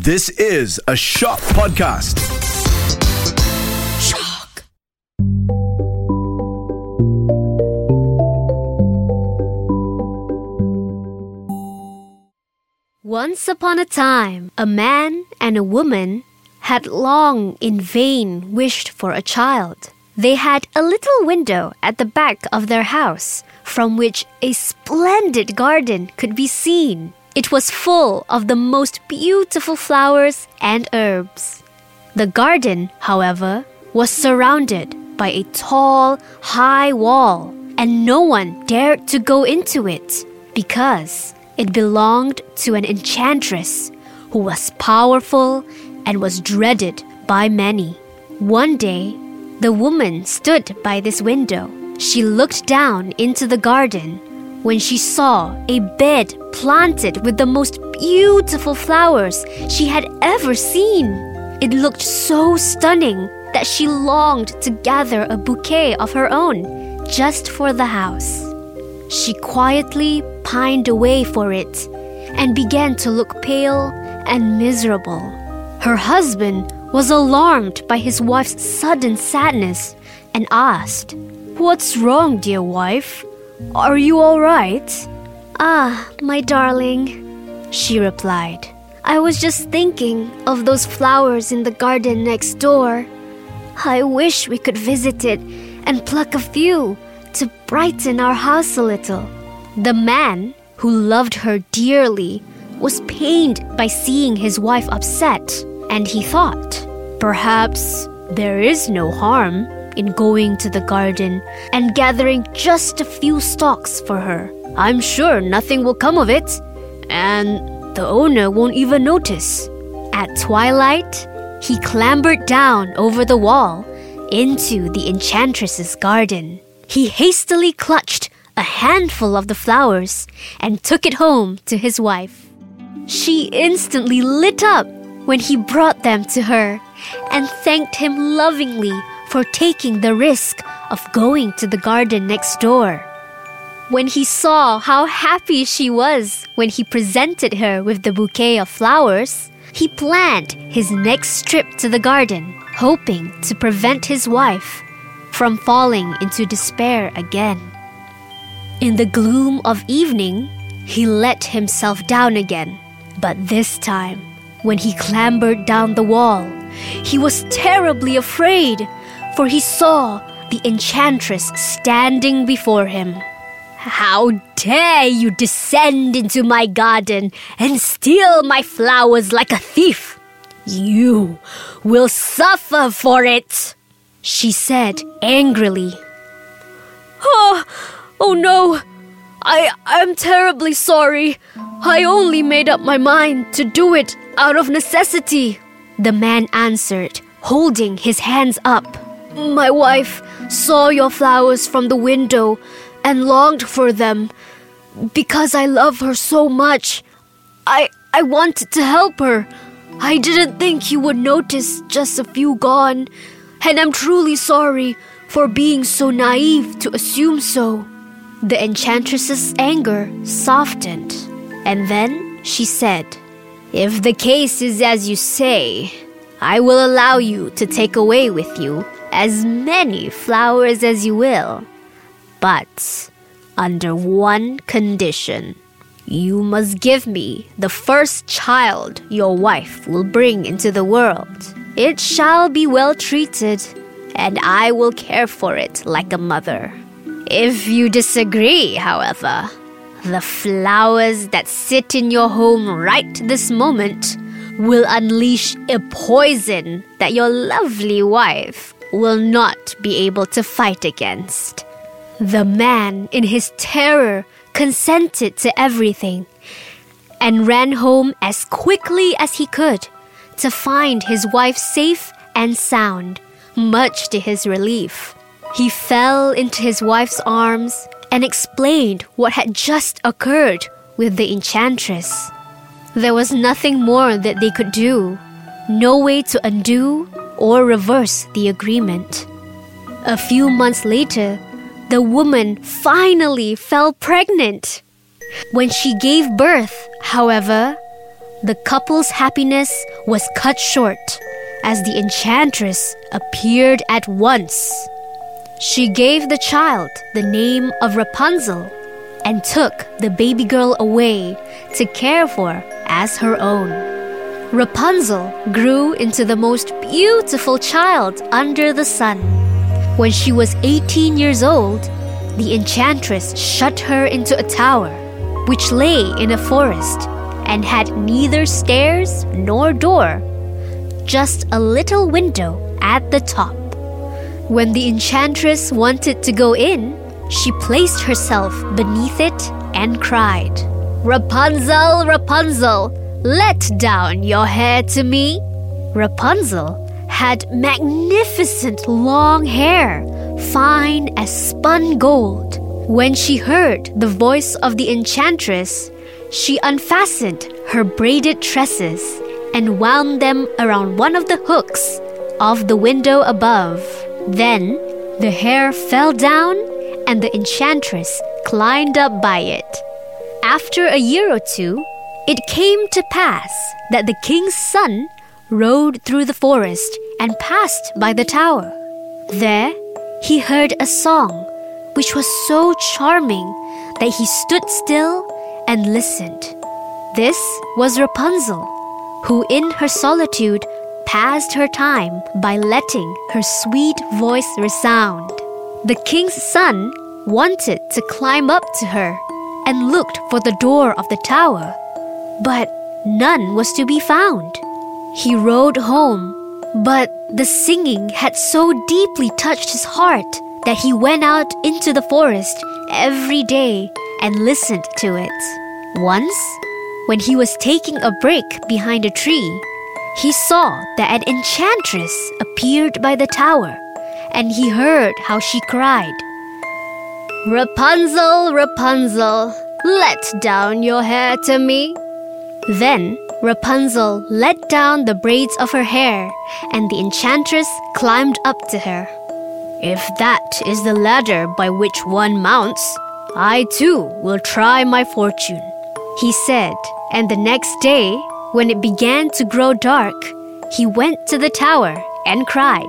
This is a Shock Podcast. Shock. Once upon a time, a man and a woman had long in vain wished for a child. They had a little window at the back of their house from which a splendid garden could be seen. It was full of the most beautiful flowers and herbs. The garden, however, was surrounded by a tall, high wall, and no one dared to go into it because it belonged to an enchantress who was powerful and was dreaded by many. One day, the woman stood by this window. She looked down into the garden when she saw a bed planted with the most beautiful flowers she had ever seen. It looked so stunning that she longed to gather a bouquet of her own just for the house. She quietly pined away for it and began to look pale and miserable. Her husband was alarmed by his wife's sudden sadness and asked, What's wrong, dear wife? Are you all right? Ah, my darling, she replied. I was just thinking of those flowers in the garden next door. I wish we could visit it and pluck a few to brighten our house a little. The man, who loved her dearly, was pained by seeing his wife upset, and he thought, perhaps there is no harm in going to the garden and gathering just a few stalks for her. I'm sure nothing will come of it, and the owner won't even notice. At twilight, he clambered down over the wall into the enchantress's garden. He hastily clutched a handful of the flowers and took it home to his wife. She instantly lit up when he brought them to her and thanked him lovingly for taking the risk of going to the garden next door. When he saw how happy she was when he presented her with the bouquet of flowers, he planned his next trip to the garden, hoping to prevent his wife from falling into despair again. In the gloom of evening, he let himself down again, but this time, when he clambered down the wall, he was terribly afraid for he saw the enchantress standing before him. How dare you descend into my garden and steal my flowers like a thief? You will suffer for it, she said angrily. Oh, oh no! I am terribly sorry. I only made up my mind to do it out of necessity, the man answered, holding his hands up. My wife saw your flowers from the window and longed for them. Because I love her so much, I, I wanted to help her. I didn't think you would notice just a few gone, and I'm truly sorry for being so naive to assume so. The enchantress's anger softened, and then she said, If the case is as you say, I will allow you to take away with you as many flowers as you will, but under one condition. You must give me the first child your wife will bring into the world. It shall be well treated, and I will care for it like a mother. If you disagree, however, the flowers that sit in your home right this moment will unleash a poison that your lovely wife will not be able to fight against. The man, in his terror, consented to everything and ran home as quickly as he could to find his wife safe and sound, much to his relief. He fell into his wife's arms and explained what had just occurred with the enchantress. There was nothing more that they could do, no way to undo or reverse the agreement. A few months later, the woman finally fell pregnant. When she gave birth, however, the couple's happiness was cut short as the enchantress appeared at once. She gave the child the name of Rapunzel and took the baby girl away to care for as her own. Rapunzel grew into the most beautiful child under the sun. When she was 18 years old, the enchantress shut her into a tower, which lay in a forest and had neither stairs nor door, just a little window at the top. When the enchantress wanted to go in, she placed herself beneath it and cried, Rapunzel, Rapunzel, let down your hair to me. Rapunzel had magnificent long hair, fine as spun gold. When she heard the voice of the enchantress, she unfastened her braided tresses and wound them around one of the hooks of the window above. Then the hair fell down and the enchantress climbed up by it. After a year or two, it came to pass that the king's son rode through the forest and passed by the tower. There, he heard a song which was so charming that he stood still and listened. This was Rapunzel, who in her solitude passed her time by letting her sweet voice resound. The king's son wanted to climb up to her and looked for the door of the tower, but none was to be found. He rode home, but the singing had so deeply touched his heart that he went out into the forest every day and listened to it. Once, when he was taking a break behind a tree, he saw that an enchantress appeared by the tower, and he heard how she cried, Rapunzel, Rapunzel, let down your hair to me. Then Rapunzel let down the braids of her hair, and the enchantress climbed up to her. If that is the ladder by which one mounts, I too will try my fortune, he said. And the next day, when it began to grow dark, he went to the tower and cried,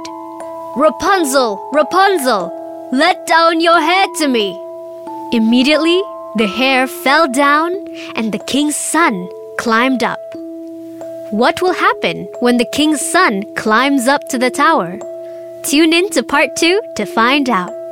Rapunzel, Rapunzel, let down your hair to me. Immediately, the hair fell down, and the king's son climbed up. What will happen when the king's son climbs up to the tower? Tune in to part two to find out.